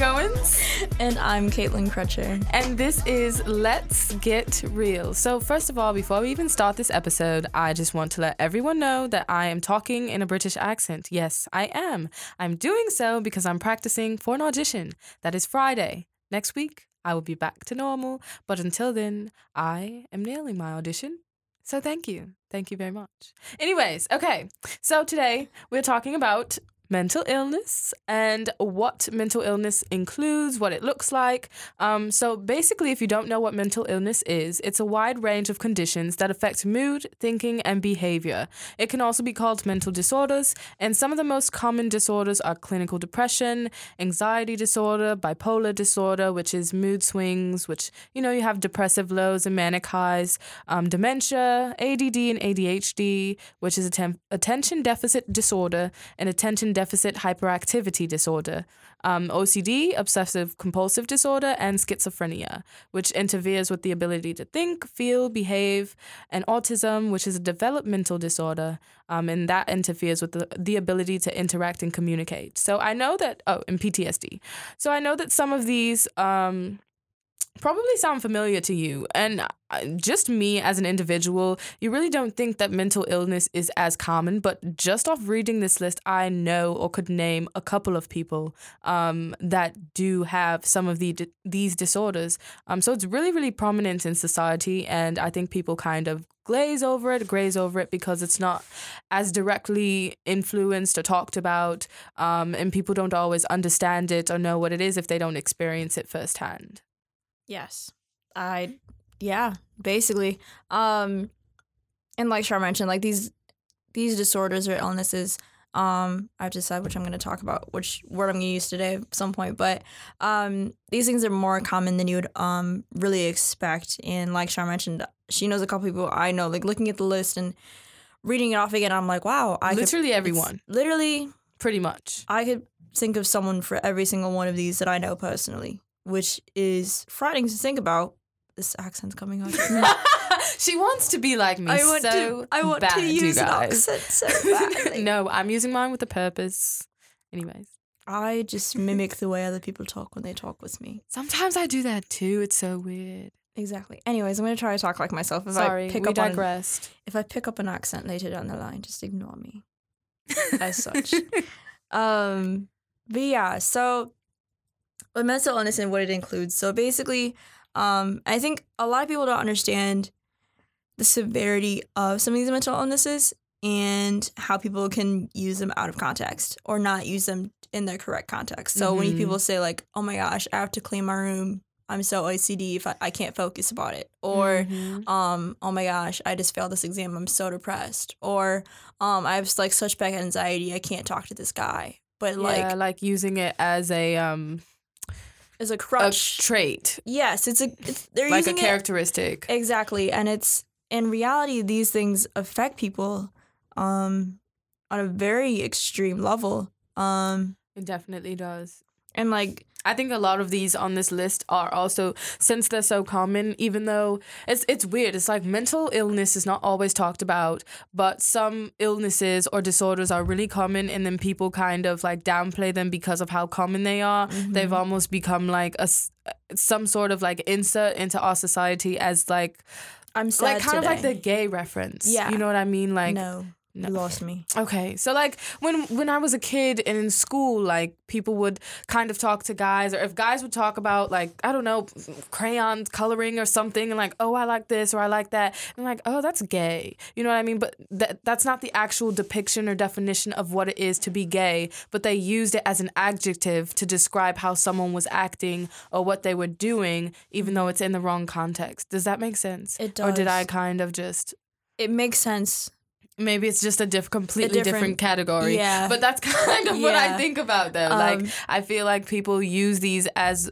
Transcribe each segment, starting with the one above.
Goins. And I'm Caitlin Crutcher. And this is Let's Get Real. So, first of all, before we even start this episode, I just want to let everyone know that I am talking in a British accent. Yes, I am. I'm doing so because I'm practicing for an audition. That is Friday. Next week, I will be back to normal. But until then, I am nailing my audition. So, thank you. Thank you very much. Anyways, okay. So, today we're talking about mental illness and what mental illness includes, what it looks like. Um, so, basically, if you don't know what mental illness is, it's a wide range of conditions that affect mood, thinking, and behavior. It can also be called mental disorders, and some of the most common disorders are clinical depression, anxiety disorder, bipolar disorder, which is mood swings, which, you know, you have depressive lows and manic highs, um, dementia, ADD, and ADHD, which is atten- attention deficit disorder, and attention deficit hyperactivity disorder, um, OCD, obsessive compulsive disorder, and schizophrenia, which interferes with the ability to think, feel, behave, and autism, which is a developmental disorder, um, and that interferes with the, the ability to interact and communicate. So I know that, oh, and PTSD. So I know that some of these. Um, probably sound familiar to you. And uh, just me as an individual, you really don't think that mental illness is as common. But just off reading this list, I know or could name a couple of people um, that do have some of the these disorders. Um, so it's really, really prominent in society. And I think people kind of glaze over it, graze over it because it's not as directly influenced or talked about. Um, and people don't always understand it or know what it is if they don't experience it firsthand. Yes. I yeah, basically. Um and like Char mentioned, like these these disorders or illnesses, um, I have to decide which I'm gonna talk about, which word I'm gonna use today at some point. But um these things are more common than you would um really expect. And like Char mentioned, she knows a couple people I know, like looking at the list and reading it off again, I'm like, wow, I literally could, everyone. Literally pretty much. I could think of someone for every single one of these that I know personally which is frightening to think about. This accent's coming out. she wants to be like me. I want so to. I want bad, to use an accent so badly. no, I'm using mine with a purpose. Anyways. I just mimic the way other people talk when they talk with me. Sometimes I do that too. It's so weird. Exactly. Anyways, I'm gonna try to talk like myself. If Sorry, I pick we up digressed. On, if I pick up an accent later down the line, just ignore me. as such. um, but yeah, so but mental illness and what it includes. So basically, um, I think a lot of people don't understand the severity of some of these mental illnesses and how people can use them out of context or not use them in their correct context. So mm-hmm. when people say like, "Oh my gosh, I have to clean my room. I'm so OCD if I, I can't focus about it," or mm-hmm. um, "Oh my gosh, I just failed this exam. I'm so depressed," or um, "I have like such bad anxiety. I can't talk to this guy." But yeah, like, like using it as a um is a crutch a trait. Yes, it's a it's, they're like using a characteristic. It, exactly, and it's in reality these things affect people um on a very extreme level. Um it definitely does. And like I think a lot of these on this list are also since they're so common, even though it's it's weird. It's like mental illness is not always talked about, but some illnesses or disorders are really common and then people kind of like downplay them because of how common they are. Mm-hmm. They've almost become like a some sort of like insert into our society as like I'm sad like kind today. of like the gay reference. Yeah. You know what I mean? Like no. No. You lost me. Okay. So like when when I was a kid and in school, like people would kind of talk to guys or if guys would talk about like, I don't know, crayons coloring or something and like, oh I like this or I like that. And like, oh that's gay. You know what I mean? But that that's not the actual depiction or definition of what it is to be gay, but they used it as an adjective to describe how someone was acting or what they were doing, even though it's in the wrong context. Does that make sense? It does. Or did I kind of just It makes sense maybe it's just a diff- completely a different, different, category. Yeah. But that's kind of yeah. what I think about though. Um, like I feel like people use these as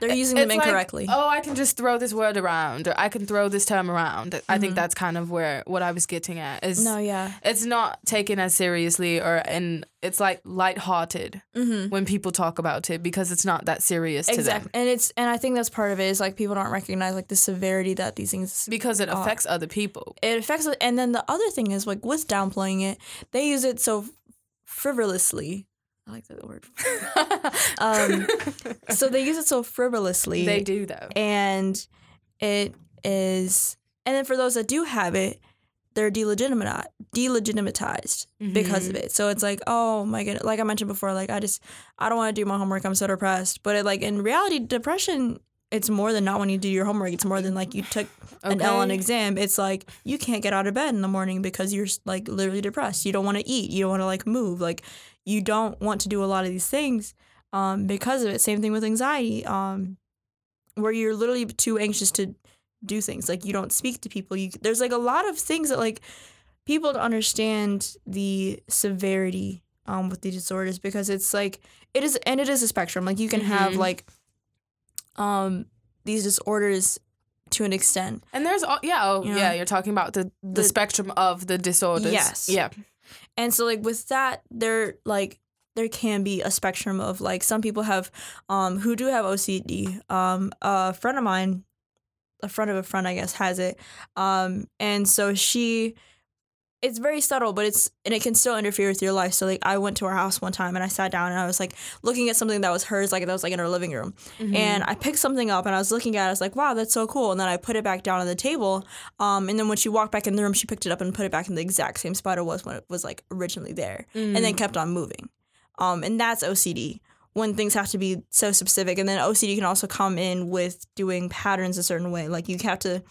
they're using them incorrectly. Like, oh, I can just throw this word around or I can throw this term around. Mm-hmm. I think mm-hmm. that's kind of where what I was getting at is No, yeah. It's not taken as seriously or and it's like lighthearted mm-hmm. when people talk about it because it's not that serious to exactly. And it's and I think that's part of it is like people don't recognize like the severity that these things because it affects other people. It affects and then the other thing is like with downplaying it, they use it so frivolously I like that word. um, so they use it so frivolously. they do though. and it is and then for those that do have it they're delegitimize, delegitimatized because Mm-hmm. of it so it's like oh my goodness like i mentioned before like i just i don't want to do my homework i'm so depressed but it, like in reality depression it's more than not when you do your homework it's more than like you took an l on exam. It's like you can't get out of bed in the morning because you're like literally depressed. You don't want to eat. You don't want to like move. Like you don't want to do a lot of these things um, because of it. Same thing with anxiety um, where you're literally too anxious to do things. Like you don't speak to people. You there's like a lot of things that like people don't understand the severity um with the disorders because it's like it is and it is a spectrum. Like you can have Mhm. like um these disorders to an extent And there's all yeah, oh You know? yeah, you're talking about the, the The- spectrum of the disorders. Yes. Yeah. And so like with that, there like there can be a spectrum of like some people have um who do have OCD. Um a friend of mine, a friend of a friend I guess has it. Um and so she it's very subtle, but it's and it can still interfere with your life. So like I went to her house one time and I sat down and I was like looking at something that was hers, like that was like in her living room. Mm-hmm. And I picked something up and I was looking at it. I was like, wow, that's so cool. And then I put it back down on the table. Um, and then when she walked back in the room, she picked it up and put it back in the exact same spot it was when it was like originally there. And Mm. then kept on moving. Um, and that's OCD when things have to be so specific. And then OCD can also come in with doing patterns a certain way. Like you have to.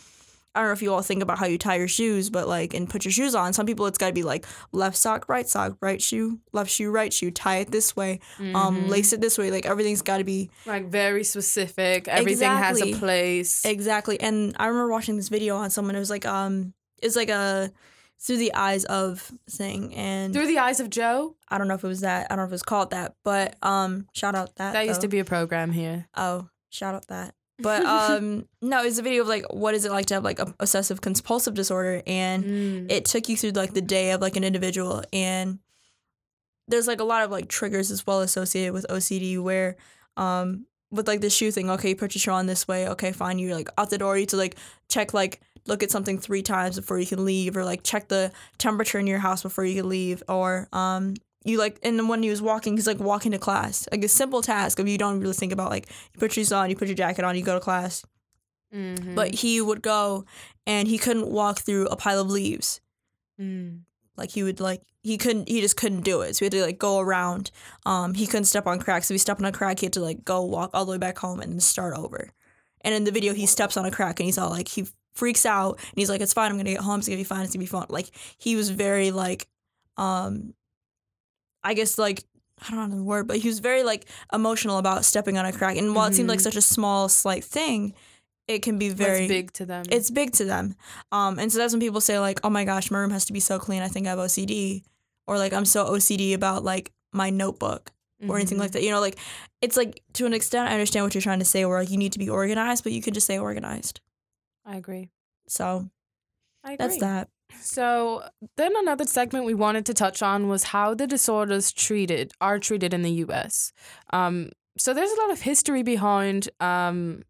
I don't know if you all think about how you tie your shoes, but like and put your shoes on. Some people it's got to be like left sock, right sock, right shoe, left shoe, right shoe. Tie it this way, um, Mhm. lace it this way. Like everything's got to be like very specific. Everything has a place. Exactly. And I remember watching this video on someone. It was like um it's like a through the eyes of thing and Through the eyes of Joe. I don't know if it was that. I don't know if it was called that, but um shout out that. That used to be a program here. Oh, shout out that. But um no, it's a video of like what is it like to have like a obsessive compulsive disorder? And Mm. it took you through like the day of like an individual. And there's like a lot of like triggers as well associated with OCD where um with like the shoe thing, okay, you put your shoe on this way, okay, fine, you're like out the door, you to like check like look at something three times before you can leave or like check the temperature in your house before you can leave or um you like and then when he was walking he's like walking to class. Like a simple task of you don't really think about like you put your shoes on you put your jacket on you go to class. Mhm. but he would go and he couldn't walk through a pile of leaves. Mm. like he would like he couldn't he just couldn't do it. So he had to like go around. Um he couldn't step on cracks. So if he stepped on a crack he had to like go walk all the way back home and start over. And in the video he steps on a crack and he's all like he freaks out and he's like it's fine. I'm gonna get home. It's gonna be fine. It's gonna be fun. Like he was very like um i guess like I don't know the word, but he was very like emotional about stepping on a crack. And while it seemed like Mhm. such a small, slight thing, it can be very it's big to them. it's big to them. Um, and so that's when people say like, "Oh my gosh, my room has to be so clean. I think I have OCD," or like, "I'm so OCD about like my notebook or anything like that." You know, like it's like to an extent, I understand what you're trying to say, where like you need to be organized, but you could just say organized. I agree. So I agree. that's that. So then another segment we wanted to touch on was how the disorders treated are treated in the U.S. Um, so there's a lot of history behind um,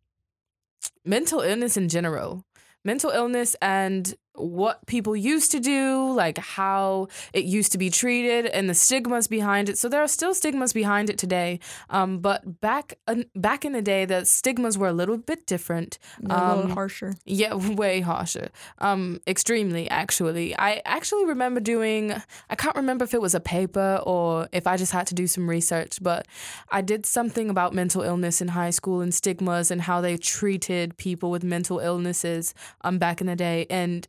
mental illness in general, mental illness and what people used to do, like how it used to be treated, and the stigmas behind it. So there are still stigmas behind it today. Um, but back uh, back in the day, the stigmas were a little bit different. A little Um, harsher. Yeah, way harsher. Um, extremely actually. I actually remember doing I can't remember if it was a paper or if I just had to do some research, but I did something about mental illness in high school and stigmas and how they treated people with mental illnesses um back in the day and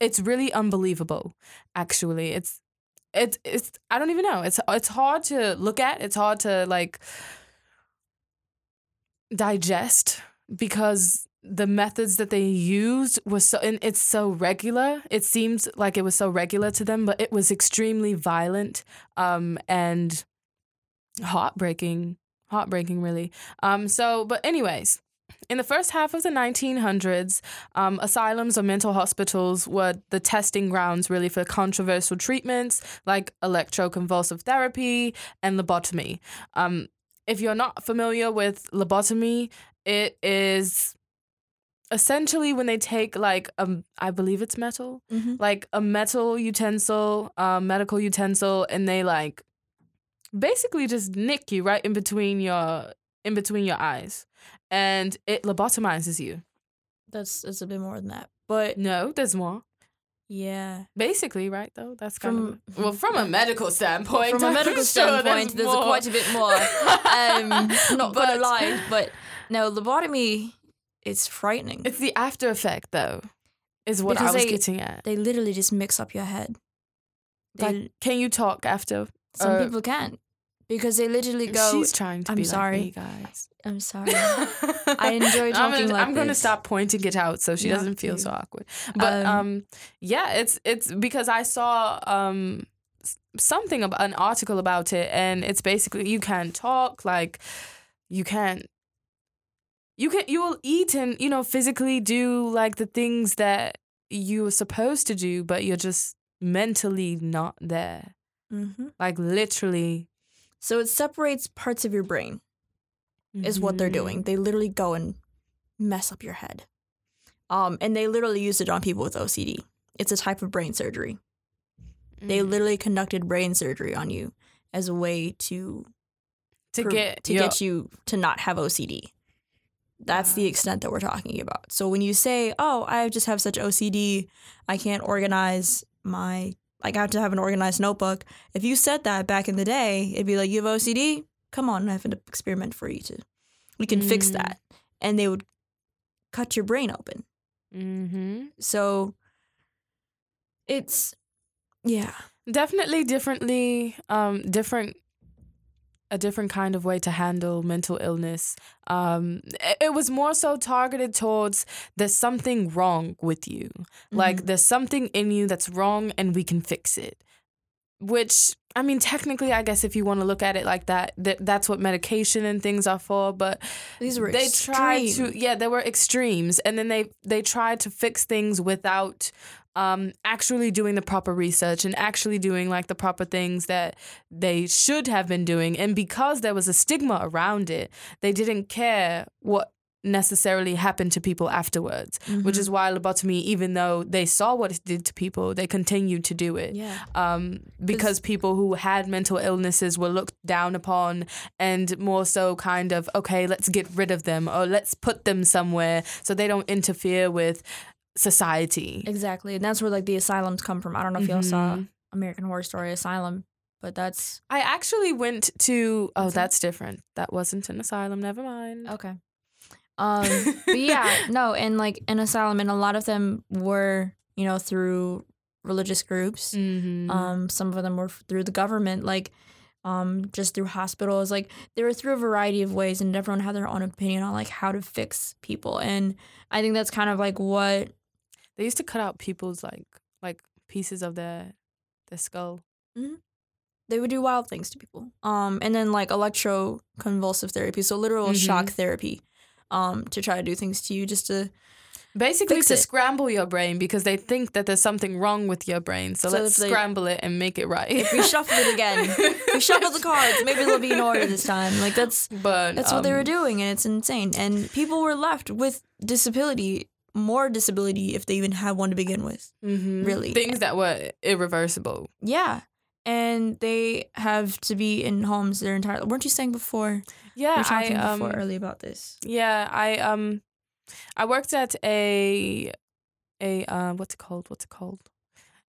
it's really unbelievable actually. It's it's it's I don't even know. It's it's hard to look at. It's hard to like digest because the methods that they used was so and it's so regular it seems like it was so regular to them but it was extremely violent um and heartbreaking heartbreaking really um so but anyways in the first half of the 1900s, um, asylums or mental hospitals were the testing grounds really for controversial treatments like electroconvulsive therapy and lobotomy. Um, if you're not familiar with lobotomy, it is essentially when they take like um I believe it's metal, Mm-hmm. like a metal utensil, um, medical utensil, and they like basically just nick you right in between your in between your eyes, and it lobotomizes you. That's that's a bit more than that. But No, there's more. yeah. Basically, right though. That's kind From- of well, from a medical standpoint. From a medical sure there's standpoint, there's, more. quite a bit more. Um, not But- gonna lie, but no, lobotomy is frightening. It's the after effect, though, is what Because I was they- getting at. they literally just mix up your head. They, Like, can you talk after? some uh, people can't because they literally go. She's trying to "I'm be sorry." like me, guys. I'm sorry. I enjoy I'm talking gonna, like I'm gonna stop pointing it out so she Not doesn't feel you. so awkward. But Um, um, yeah, it's it's because I saw um something about an article about it, and it's basically you can't talk like you can't. You can you will eat and you know physically do like the things that you were supposed to do, but you're just mentally not there. hmm Like literally, So it separates parts of your brain. is what they're doing. They literally go and mess up your head. Um, and they literally use it on people with OCD. It's a type of brain surgery. They Mm. literally conducted brain surgery on you as a way to to pro- get to get you to not have OCD. That's the extent that we're talking about. So when you say, "Oh, I just have such OCD, I can't organize my like I have to have an organized notebook." If you said that back in the day, it'd be like, "You have OCD? Come on, I have an experiment for you to. We can fix Mm. that." And they would cut your brain open. Mhm. So it's yeah. definitely differently um different a different kind of way to handle mental illness. Um it, it was more so targeted towards there's something wrong with you. Like there's something in you that's wrong and we can fix it. Which i mean technically i guess if you want to look at it like that th- that's what medication and things are for but These were they tried to yeah there were extremes and then they they tried to fix things without um actually doing the proper research and actually doing like the proper things that they should have been doing and because there was a stigma around it they didn't care what necessarily happen to people afterwards which Mhm. is why lobotomy even though they saw what it did to people they continued to do it yeah. um, because people who had mental illnesses were looked down upon and more so kind of okay let's get rid of them or let's put them somewhere so they don't interfere with society Exactly. And that's where like the asylums come from. I don't know if y'all saw Mhm. American Horror Story Asylum, but that's i actually went to oh that's different that wasn't an asylum never mind okay. Um but yeah, no, and like in asylum and a lot of them were, you know, through religious groups. Mhm. Um some of them were through the government like um just through hospitals like they were through a variety of ways and everyone had their own opinion on like how to fix people and I think that's kind of like what they used to cut out people's like like pieces of their their skull they would do wild things to people. Um, and then like electroconvulsive therapy, so literal Mhm. shock therapy, um, to try to do things to you just to basically to it. scramble your brain because they think that there's something wrong with your brain so, So let's they- scramble it and make it right if we shuffle it again, we shuffle the cards, maybe they'll be in order this time. Like that's but that's what they were um, doing, and it's insane. And people were left with disability, more disability if they even had one to begin with. Mm-hmm. really. things that were irreversible Yeah. And they have to be in homes their entire. Weren't you saying before? we yeah were talking I um before early about this. yeah I um I worked at a a uh what's it called what's it called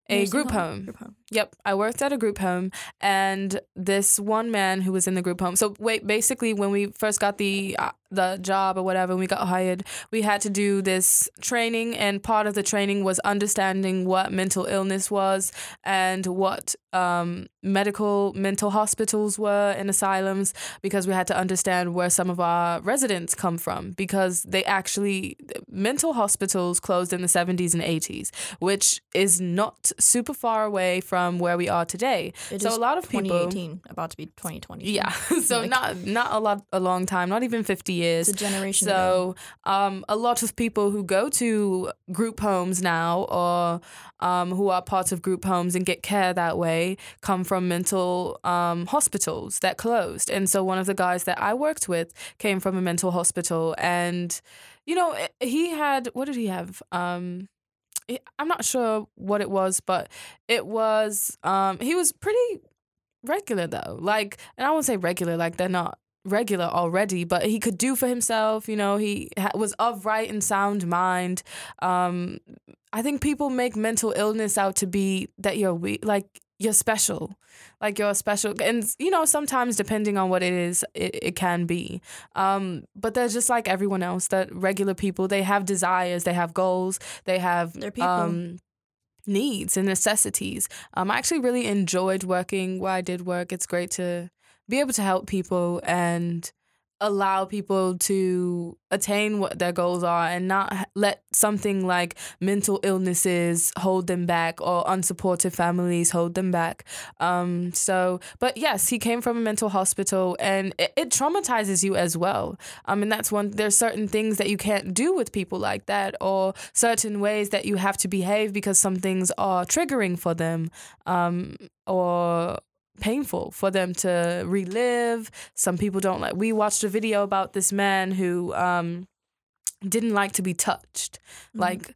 a group home Group home. Yep, I worked at a group home, and this one man who was in the group home. So wait, basically, when we first got the uh, the job or whatever, we got hired, we had to do this training, and part of the training was understanding what mental illness was and what um, medical mental hospitals were and asylums, because we had to understand where some of our residents come from, because they actually mental hospitals closed in the seventies and eighties, which is not super far away from where we are today. It so a lot of people 2018, about to be 2020. yeah so Like- not not a lot a long time not even 50 years. It's a generation so um, a lot of people who go to group homes now or um, who are part of group homes and get care that way come from mental um, hospitals that closed. And so one of the guys that i worked with came from a mental hospital and you know eh, he had what did he have? Um, eh, i'm not sure what it was but it was um, he was pretty regular though. Like, and I won't say regular, like they're not regular already, but he could do for himself. You know, he ha- was of right and sound mind. Um, I think people make mental illness out to be that you're weak, like you're special, like you're special, and you know sometimes depending on what it is, it, it can be. Um, but they're just like everyone else. That regular people, they have desires, they have goals, they have They're people. um needs and necessities. Um, I actually really enjoyed working where I did work. It's great to be able to help people and allow people to attain what their goals are and not let something like mental illnesses hold them back or unsupportive families hold them back. Um, so, but yes, he came from a mental hospital and it, it traumatizes you as well. Um, and that's one, there's certain things that you can't do with people like that or certain ways that you have to behave because some things are triggering for them um, or painful for them to relive. Some people don't like. We watched a video about this man who um, didn't like to be touched. Mhm. Like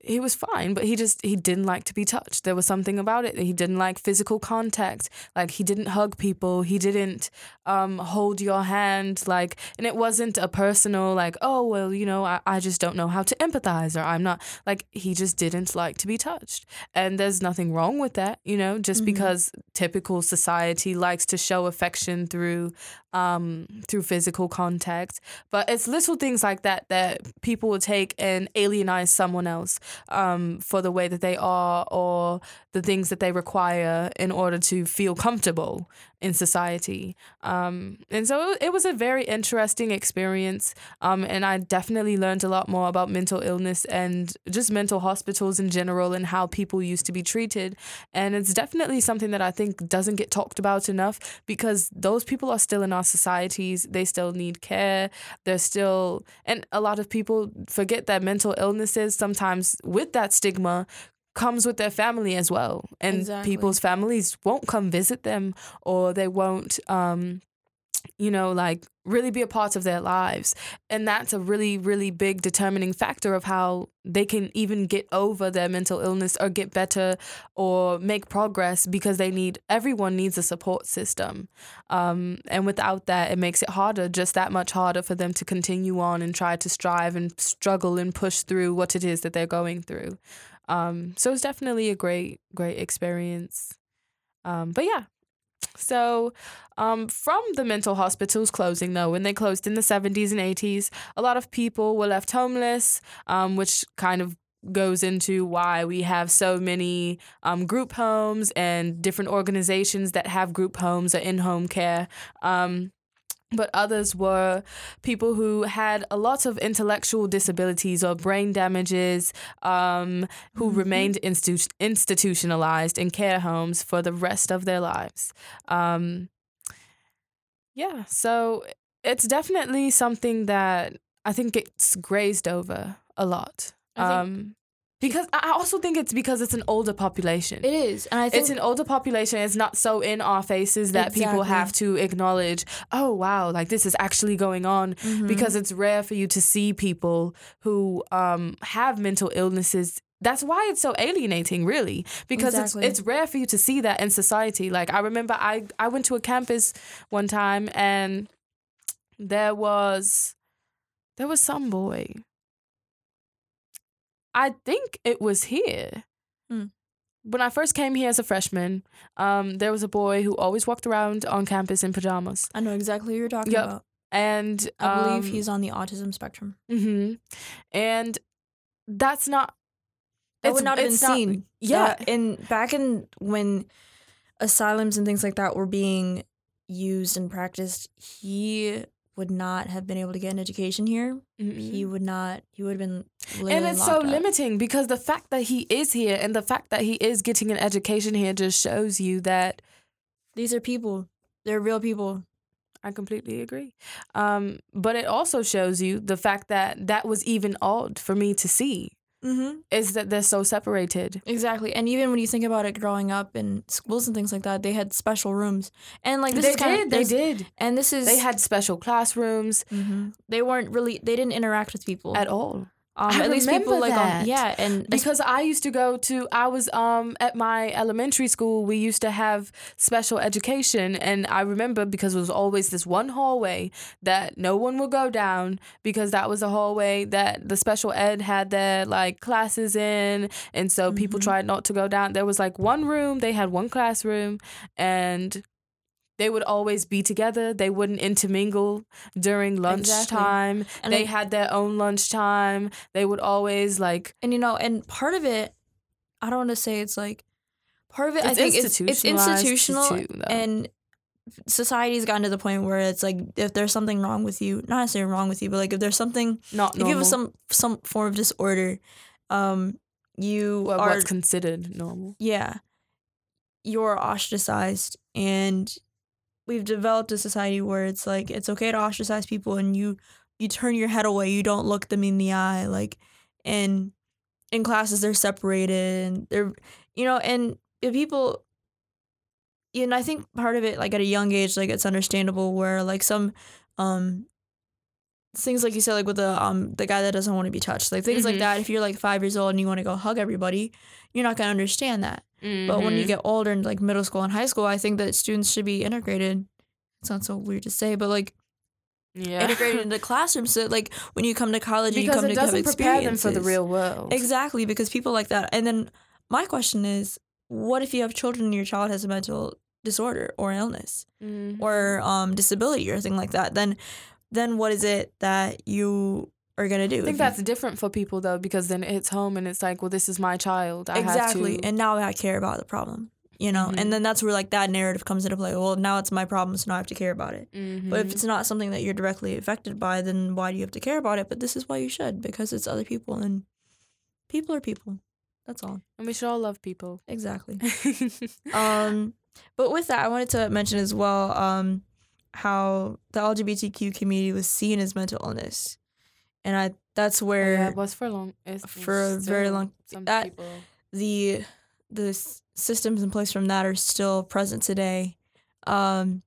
he was fine, but he just he didn't like to be touched. There was something about it. That he didn't like physical contact. Like he didn't hug people. He didn't um, hold your hand. Like, and it wasn't a personal like, oh well, you know, I, I just don't know how to empathize or I'm not like he just didn't like to be touched. And there's nothing wrong with that, you know, just Mhm. because typical society likes to show affection through um through physical contact. But it's little things like that that people will take and alienize someone else um, for the way that they are or the things that they require in order to feel comfortable in society. Um, and so it, was a very interesting experience. Um, and I definitely learned a lot more about mental illness and just mental hospitals in general and how people used to be treated. And it's definitely something that I think doesn't get talked about enough because those people are still in our societies. They still need care. They're still, and a lot of people forget that mental illnesses sometimes with that stigma comes with their family as well. And Exactly. people's families won't come visit them or they won't um you know like really be a part of their lives. And that's a really really big determining factor of how they can even get over their mental illness or get better or make progress because they need everyone needs a support system. Um, and without that it makes it harder just that much harder for them to continue on and try to strive and struggle and push through what it is that they're going through um, so it's definitely a great great experience um, but yeah so, um, from the mental hospitals closing, though, when they closed in the 70s and 80s, a lot of people were left homeless, um, which kind of goes into why we have so many um, group homes and different organizations that have group homes or in home care. Um, but others were people who had a lot of intellectual disabilities or brain damages um, who Mhm. remained institu- institutionalized in care homes for the rest of their lives. Um, yeah, so it's definitely something that I think gets grazed over a lot. Um, because I also think it's because it's an older population It is, and I think it's an older population. It's not so in our faces that people have to acknowledge, oh, wow, like this is actually going on. Mhm. Because it's rare for you to see people who um, have mental illnesses. That's why it's so alienating, really, because Exactly. it's it's rare for you to see that in society. Like I remember, I I went to a campus one time, and there was there was some boy. I think it was here. Hmm. When I first came here as a freshman, um, there was a boy who always walked around on campus in pajamas, I know exactly who you're talking Yep. about. and I believe um, he's on the autism spectrum. hmm And that's not. That it's- would not have been it's not- seen. yeah. In back in when asylums and things like that were being used and practiced, he would not have been able to get an education here. He Mhm. would not. He would have been. And it's so up. limiting because the fact that he is here and the fact that he is getting an education here just shows you that These are people. They're real people. I completely agree. Um, but it also shows you the fact that that was even odd for me to see Mm-hmm. is that they're so separated. Exactly. And even when you think about it growing up in schools and things like that, they had special rooms. And like this they is kind did. of They did. And this is They had special classrooms Mhm. They weren't really. They didn't interact with people at all. Um, I at least people like um, yeah, and because I used to go to I was um at my elementary school we used to have special education. And I remember because it was always this one hallway that no one would go down because that was a hallway that the special ed had their like classes in. And so people Mhm. tried not to go down. There was like one room they had one classroom. And they would always be together. They wouldn't intermingle during lunchtime. And they I- had their own lunchtime. They would always like and you know, and part of it, I don't want to say it's like part of it. I think it's it's institutional, too, and society's gotten to the point where it's like if there's something wrong with you, not necessarily wrong with you, but like if there's something, not if you have some some form of disorder, um, you Well, are what's considered normal. yeah, you're ostracized, and we've developed a society where it's like it's okay to ostracize people, and you you turn your head away, you don't look them in the eye, like, and in classes they're separated, and they're you know, and people. And I think part of it, like at a young age, like it's understandable where like some, um, things like you said, like with the um the guy that doesn't want to be touched, like things like Mhm. that. If you're like five years old and you want to go hug everybody, you're not gonna understand that. But Mm-hmm. when you get older in like middle school and high school, I think that students should be integrated. It sounds so weird to say, but like yeah. integrated into classrooms. So like when you come to college, and you because come it to have doesn't prepare them for the real world. Exactly, because people like that. And then my question is, what if you have children and your child has a mental disorder or illness Mhm. or um disability or thing like that? Then then what is it that you are gonna do? I think you- that's different for people though, because then it hits home and it's like, well, this is my child. I exactly. Have to, And now I care about the problem. You know, Mhm. and then that's where like that narrative comes into play. Well, now it's my problem, so now I have to care about it. But if it's not something that you're directly affected by, then why do you have to care about it? But this is why you should, because it's other people and people are people. That's all. and we should all love people. Exactly. Um, but with that, I wanted to mention as well um, how the LGBTQ community was seen as mental illness, and I that's where yeah, it was for a long. It's, for a very long- Some that- people. the the s- systems in place from that are still present today, um,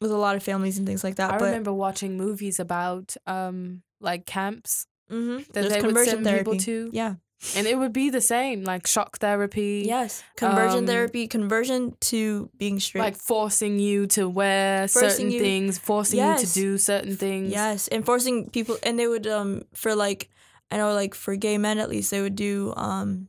with a lot of families and things like that. I but remember watching movies about um like camps Mhm. that there's they would conversion send therapy. people to, Yeah. And it would be the same, like shock therapy. Yes. Conversion Um, therapy, conversion to being straight. Like forcing you to wear Forcing certain you- things, forcing you to do certain things. Yes, and forcing people, and they would um for like I know like for gay men at least they would do um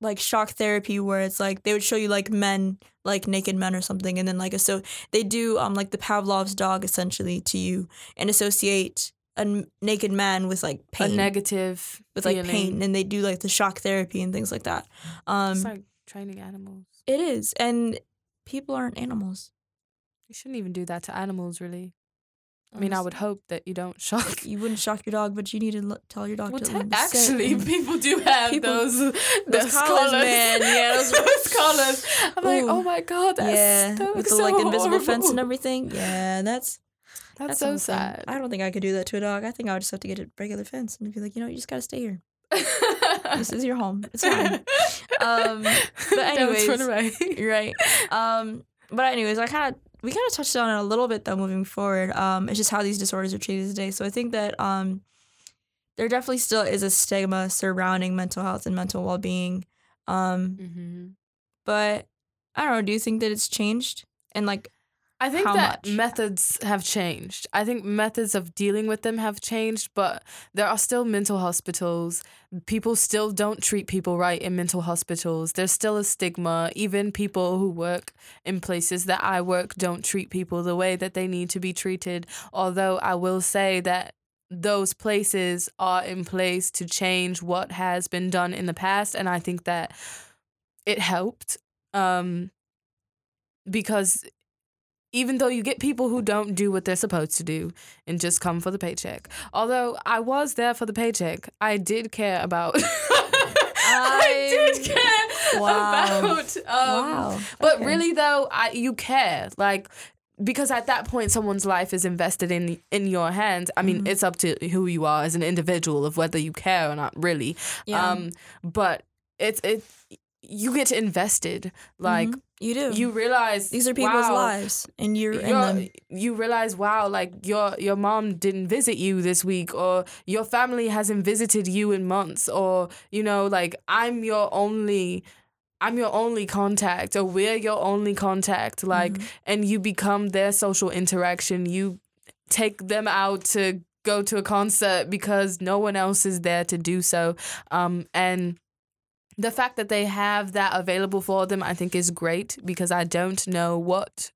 like shock therapy where it's like they would show you like men like naked men or something, and then like so they do um like the Pavlov's dog essentially to you and associate a n- naked man with like A pain negative with like feeling. pain, and they do like the shock therapy and things like that. Um, It's like training animals. it is, and people aren't animals. You shouldn't even do that to animals, really. I mean, I would hope that you don't shock. You wouldn't shock your dog, but you need to l- tell your dog Well, to te- actually, people do have People- those those collars, man. Yeah, those- those collars. I'm like, oh my god, that's yeah, with the so like invisible fence and everything. Yeah, that's That's, that's so thing. sad. I don't think I could do that to a dog. I think I would just have to get a regular fence and be like, you know, you just gotta stay here. This is your home. It's fine. Um, but anyways, run away. Right. Um, but anyways, I kind of we kind of touched on it a little bit though. Moving forward, um, it's just how these disorders are treated today. So I think that um, there definitely still is a stigma surrounding mental health and mental well being. Um, hmm but I don't know. Do you think that it's changed? And like, I think How that much? methods have changed. I think methods of dealing with them have changed, but there are still mental hospitals. People still don't treat people right in mental hospitals. There's still a stigma. Even people who work in places that I work don't treat people the way that they need to be treated. Although I will say that those places are in place to change what has been done in the past. And I think that it helped. Um, because even though you get people who don't do what they're supposed to do and just come for the paycheck. Although I was there for the paycheck, I did care about. I, did care Wow. about. Um, wow. But Okay. really, though, I you care like. Because at that point, someone's life is invested in in your hands. I mean, Mhm. it's up to who you are as an individual of whether you care or not. Really, yeah. um, but it's it. you get invested. Like Mhm. You do. you realize These are people's wow, lives, and you're in you're- them. you realize, wow, like your your mom didn't visit you this week, or your family hasn't visited you in months, or you know, like I'm your only, I'm your only contact, or we're your only contact, like, Mhm. and you become their social interaction. You take them out to go to a concert because no one else is there to do so, um, and the fact that they have that available for them, I think, is great because I don't know what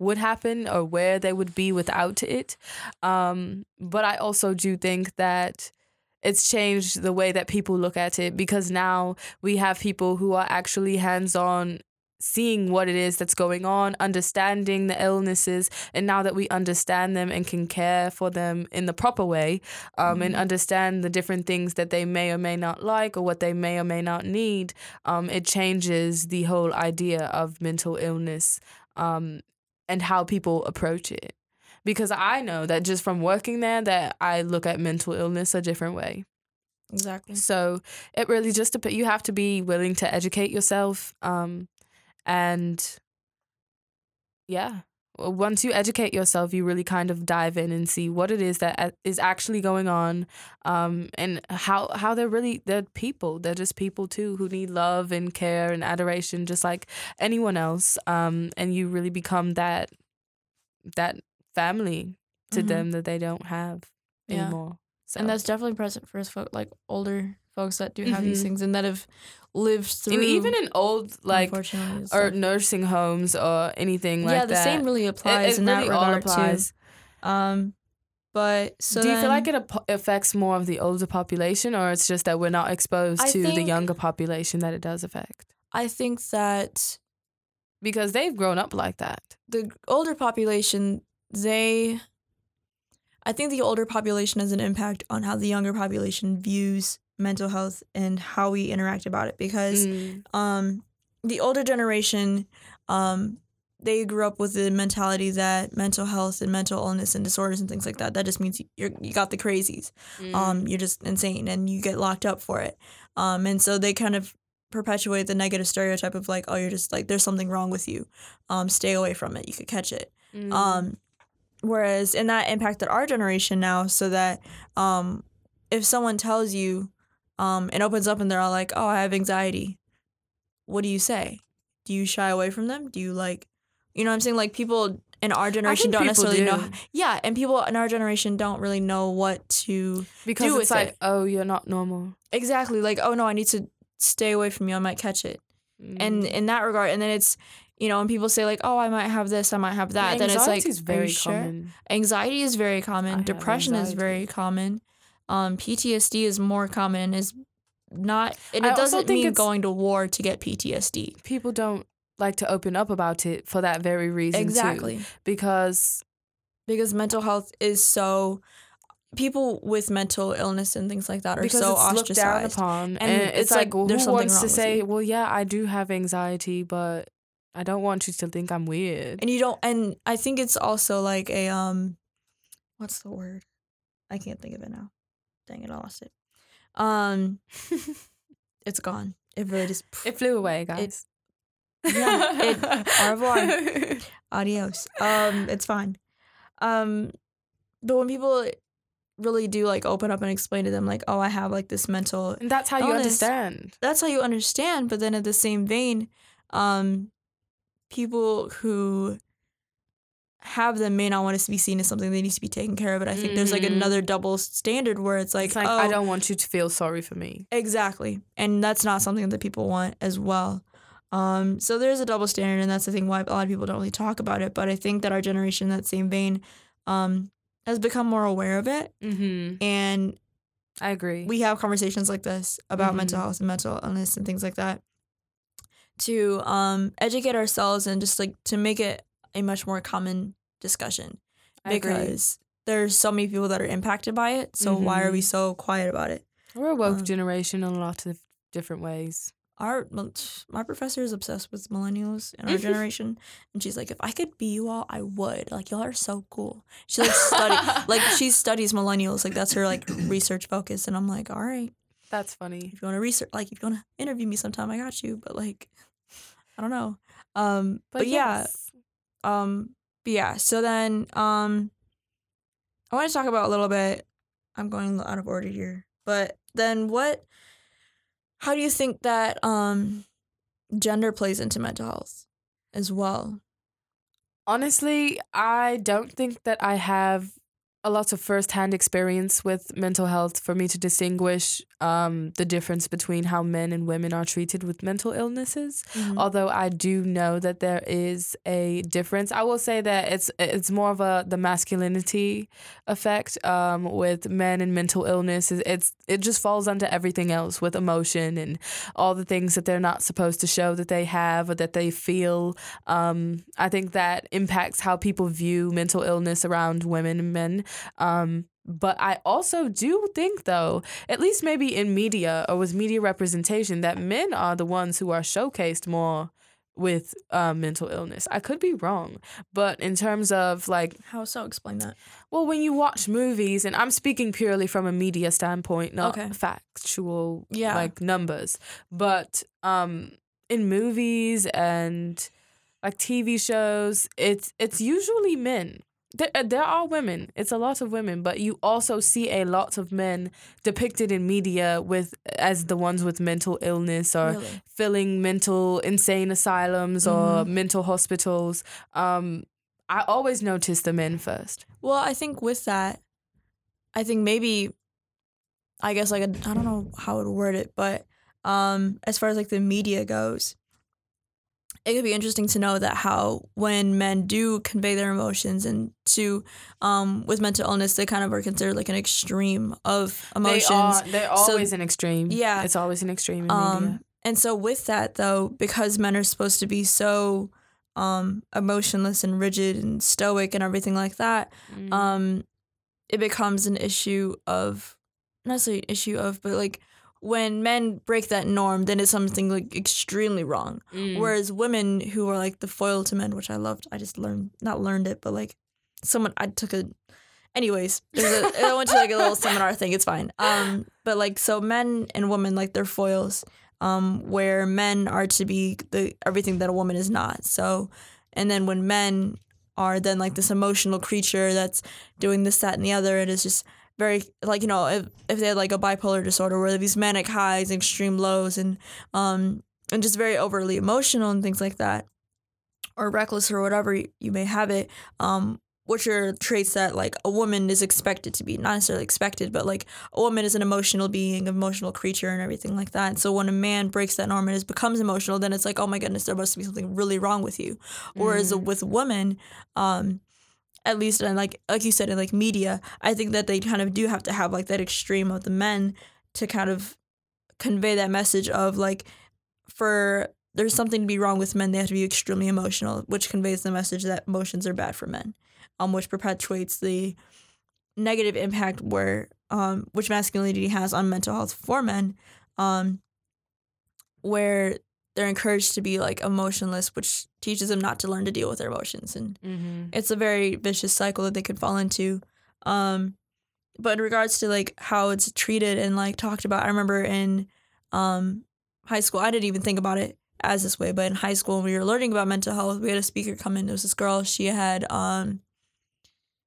would happen or where they would be without it. Um, but I also do think that it's changed the way that people look at it because now we have people who are actually hands on seeing what it is that's going on, understanding the illnesses, and now that we understand them and can care for them in the proper way, um, and Mhm. understand the different things that they may or may not like or what they may or may not need, um, it changes the whole idea of mental illness um, and how people approach it. Because I know that just from working there, that I look at mental illness a different way. Exactly. So it really just you have to be willing to educate yourself, um, and yeah, once you educate yourself, you really kind of dive in and see what it is that is actually going on, um, and how how they're really they're people. They're just people too who need love and care and adoration, just like anyone else. Um, and you really become that that family to Mhm. them that they don't have Yeah. anymore. So. And that's definitely present for us, like older folks that do have these Mhm. things and that have lived through. and even in old like or nursing homes or anything like that. yeah, the that. same really applies it in that really all regard applies. too. Um, but so Do you feel like it ap- affects more of the older population, or it's just that we're not exposed I to the younger population that it does affect? I think that Because they've grown up like that. the older population, they, I think the older population has an impact on how the younger population views mental health and how we interact about it because Mm. um, the older generation, um, they grew up with the mentality that mental health and mental illness and disorders and things like that, that just means you're, you got the crazies. Mm. Um, you're just insane and you get locked up for it. Um, and so they kind of perpetuate the negative stereotype of like, oh, you're just like, there's something wrong with you. Um, stay away from it. You could catch it. Mm. Um, whereas, and that impacted our generation now, so that um, if someone tells you um, and opens up and they're all like, oh, I have anxiety, what do you say? Do you shy away from them? Do you like, you know what I'm saying? Like people in our generation don't necessarily know. Yeah, and people in our generation don't really know what to because do it's like, it. oh, you're not normal. exactly like. Oh no, I need to stay away from you. I might catch it. And Mm. in that regard, and then it's you know, when people say like, oh, I might have this, I might have that, then it's like, Anxiety is very sure? common. Anxiety is very common. have Depression is very common. Um, PTSD is more common. Is not, and I it also doesn't think mean going to war to get PTSD. People don't like to open up about it for that very reason. too. Exactly, because because mental health is so. People with mental illness and things like that are because so it's looked down upon, And and, it's, it's like, like, well, there's who something wants to say, you. well, yeah, I do have anxiety, but I don't want you to think I'm weird. and you don't and i think it's also like a um what's the word i can't think of it now dang it i lost it um it's gone it really just It flew away, guys. yeah, it- au revoir. adios um it's fine um but when people really do like open up and explain to them like oh i have like this mental and that's how you understand. that's how you understand but then at the same vein um people who have them may not want us to be seen as something that needs to be taken care of but i think there's like Mhm. another double standard where it's like, it's like oh I don't want you to feel sorry for me. exactly and that's not something that people want as well um so there's a double standard and that's the thing why a lot of people don't really talk about it but i think that our generation in that same vein um has become more aware of it Mm-hmm. and I agree. we have conversations like this about mental Mhm. health and mental illness and things like that to um, educate ourselves and just like to make it a much more common discussion because there's so many people that are impacted by it so why are we Mhm. so quiet about it we're a woke um, generation in a lot of different ways. our my professor is obsessed with millennials in our generation and she's like if i could be you all i would like y'all are so cool she like study like she studies millennials like that's her like research focus and i'm like all right That's funny. if you want to research, like if you want to interview me sometime, I got you. But like, I don't know. Um, but, yeah, yes. Um, but yeah. So then, um, I want to talk about a little bit. I'm going out of order here, but then what? How do you think that um, gender plays into mental health as well? Honestly, I don't think that I have a lot of first-hand experience with mental health for me to distinguish um, the difference between how men and women are treated with mental illnesses. Mm-hmm. Although I do know that there is a difference, I will say that it's it's more of a the masculinity effect um, with men and mental illness. It's- it just falls under everything else with emotion and all the things that they're not supposed to show that they have or that they feel. Um, I think that impacts how people view mental illness around women and men. Um, but I also do think, though, at least maybe in media or with media representation, that men are the ones who are showcased more with uh, mental illness. I could be wrong, but in terms of like, How so? Explain that. well, when you watch movies, and I'm speaking purely from a media standpoint, not Okay. factual Yeah. like numbers, but um, in movies and like TV shows, it's it's usually men. There, uh, there are women. It's a lot of women, but you also see a lot of men depicted in media with as the ones with mental illness or Really? filling mental insane asylums or Mm-hmm. mental hospitals. Um, I always notice the men first. Well, I think with that, I think maybe, I guess like I don't know how to word it, but um, as far as like the media goes, it could be interesting to know that how when men do convey their emotions and to um with mental illness, they kind of are considered like an extreme of emotions. They are, they're always an extreme. Yeah. It's always an extreme Um, and so with that though, because men are supposed to be so um emotionless and rigid and stoic and everything like that, Mm. um, it becomes an issue of not necessarily an issue of, but like when men break that norm, then it's something like extremely wrong. Mm. Whereas women who are like the foil to men, which I loved, I just learned not learned it, but like someone I took a. Anyways, there's a, I went to like a little seminar thing. It's fine. Um, but like so, men and women like they're foils. Um, where men are to be the everything that a woman is not. So, and then when men are then like this emotional creature that's doing this, that, and the other, it is just very like you know if if they had like a bipolar disorder where these manic highs and extreme lows and um and just very overly emotional and things like that or reckless or whatever you, you may have it um which are traits that like a woman is expected to be not necessarily expected but like a woman is an emotional being emotional creature and everything like that. And so when a man breaks that norm and is, becomes emotional then it's like oh my goodness there must be something really wrong with you. Whereas with women um at least in like like you said in like media i think that they kind of do have to have like that extreme of the men to kind of convey that message of like for there's something to be wrong with men they have to be extremely emotional which conveys the message that emotions are bad for men um which perpetuates the negative impact where um which masculinity has on mental health for men um where they're encouraged to be like emotionless which teaches them not to learn to deal with their emotions and Mm-hmm. it's a very vicious cycle that they could fall into. Um, but in regards to like how it's treated and like talked about, I remember in um, high school, I didn't even think about it as this way, but in high school, when we were learning about mental health, we had a speaker come in. There was this girl, she had, um,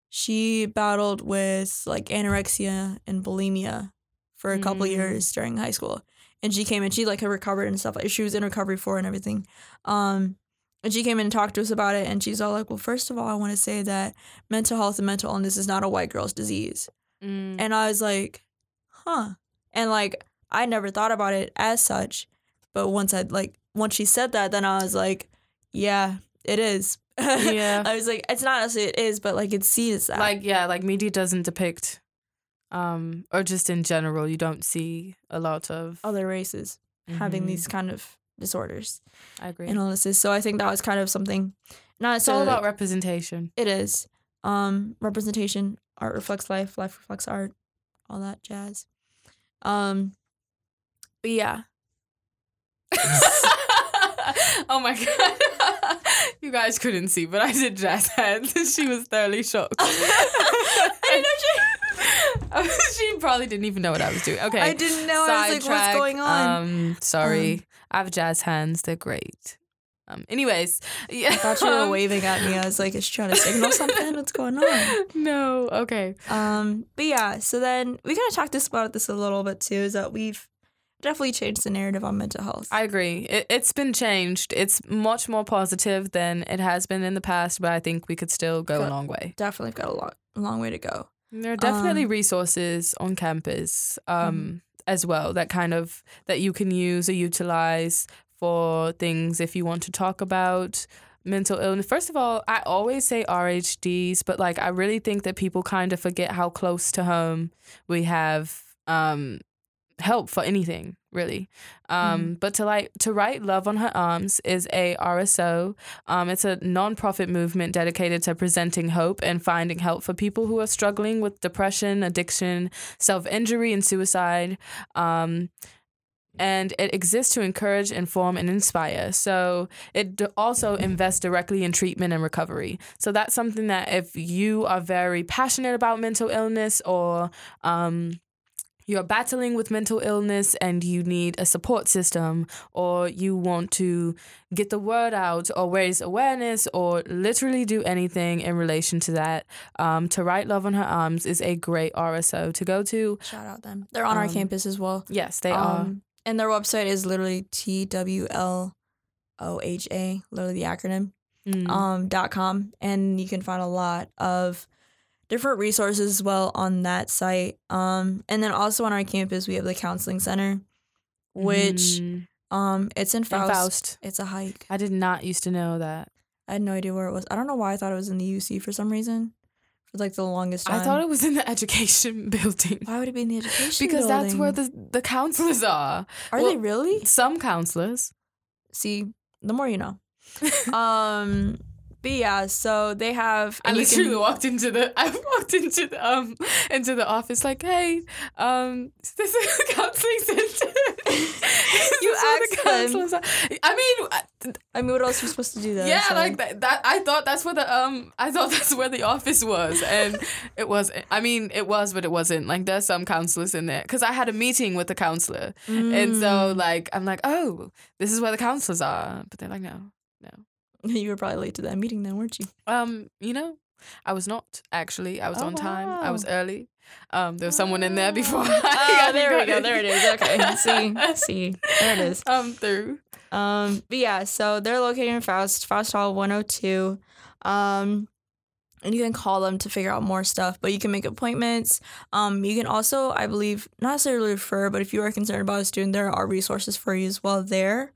she battled with like anorexia and bulimia for a couple Mm. years during high school. And she came in, she like had recovered and stuff. Like she was in recovery for and everything. Um, and she came in and talked to us about it. And she's all like, well, first of all, I want to say that mental health and mental illness is not a white girl's disease. Mm. And I was like, huh. And like, I never thought about it as such. But once I like, once she said that, then I was like, yeah, it is. Yeah. I was like, it's not necessarily it is, but like it sees that. like yeah, like media doesn't depict, um, or just in general, you don't see a lot of other races having Mhm. these kind of disorders I agree. and illnesses. So I think that was kind of something not it's all about representation. It is. Um, representation, art reflects life, life reflects art, all that jazz. Um, but yeah, oh my god. you guys couldn't see, but I did jazz hands and she was thoroughly shocked. I didn't know she probably didn't even know what I was doing. Okay. I didn't know. I was like, what's sidetrack. going on? Um, sorry. Um, I have jazz hands. They're great. Um, anyways, yeah. I thought you were um, waving at me. I was like, is she trying to signal something? What's going on? No. Okay. Um, but yeah, so then we kind of talked this about this a little bit too, is that we've definitely changed the narrative on mental health. I agree. It, it's been changed. It's much more positive than it has been in the past, but I think we could still go a long way. definitely got a long, a long way to go. There are definitely Um, resources on campus um, Mhm. as well that kind of that you can use or utilize for things if you want to talk about mental illness. First of all, I always say RHDs, but like I really think that people kind of forget how close to home we have um, help for anything really. Um, But to like to write "Love on Her Arms" is a RSO. Um, it's a non-profit movement dedicated to presenting hope and finding help for people who are struggling with depression, addiction, self-injury, and suicide. Um, and it exists to encourage, inform, and inspire. So it d- also invests directly in treatment and recovery. So that's something that if you are very passionate about mental illness or um, you're battling with mental illness and you need a support system or you want to get the word out or raise awareness or literally do anything in relation to that um, to write love on her arms is a great rso to go to Shout out them. They're on our Um, campus as well. yes they are Um, and their website is literally T W L O H A, literally the acronym, Mm. um, dot com. And you can find a lot of different resources as well on that site. Um, and then also on our campus, we have the counseling center, which Mm. um, it's in Faust. faust It's a hike. i did not used to know that I had no idea where it was. I don't know why I thought it was in the UC for some reason. For like the longest time. i thought it was in the education building Why would it be in the education? because that's where the, the counselors are Are well- they really? some counselors See, the more you know. um, but yeah, so they have. I literally can- walked into the I walked into the um into the office like, hey, um, this is a counseling center. You where the asked them. I mean, I- mean, what else are you supposed to do though? yeah, So- like that, that. I thought that's where the um. I thought that's where the office was, and it was. I mean, it was, but it wasn't. Like, there's some counselors in there because I had a meeting with the counselor, and so Mm. like I'm like, oh, this is where the counselors are, but they're like, no, no. you were probably late to that meeting then, weren't you? Um, you know, I was not actually. I was Oh, on time. I was early. Um, there was someone in there before. I Oh, there we go. There it is. Okay. See, see, there it is. Um, through. Um, but yeah, so they're located in Faust, Faust Hall 102. Um, and you can call them to figure out more stuff, but you can make appointments. Um, you can also, I believe, not necessarily refer, but if you are concerned about a student, there are resources for you as well there.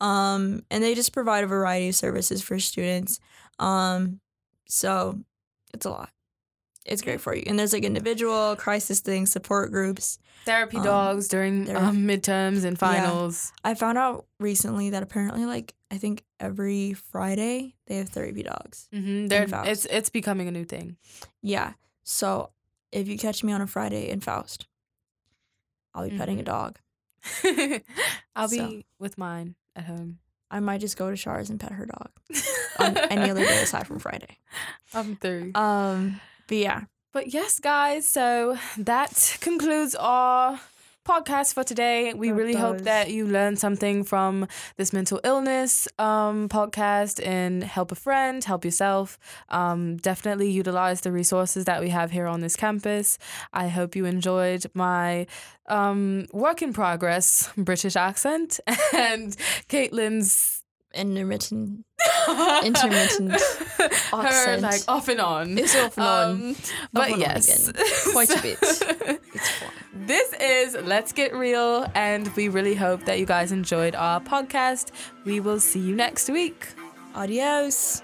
Um, and they just provide a variety of services for students. Um, so it's a lot. It's great for you. And there's like individual crisis things, support groups. Therapy Um, dogs during um, midterms and finals. I found out recently that apparently, like, I think every Friday they have therapy dogs. Mm-hmm. They're, it's it's becoming a new thing. Yeah. So if you catch me on a Friday in Faust, I'll be petting a dog. I'll So. be with mine at home. I might just go to Shars and pet her dog on any other day aside from Friday. I'm through. Um, but yeah, But yes, guys, so that concludes our podcast for today. We That really hope that you learned something from this mental illness um, podcast and help a friend, help yourself. Um, definitely utilize the resources that we have here on this campus. I hope you enjoyed my um, work in progress British accent and Caitlin's intermittent. Intermittent her accent. like off and on. It's off and on. Um, but on yes, again. Quite a bit. It's fun. This is Let's Get Real, and we really hope that you guys enjoyed our podcast. We will see you next week. Adios.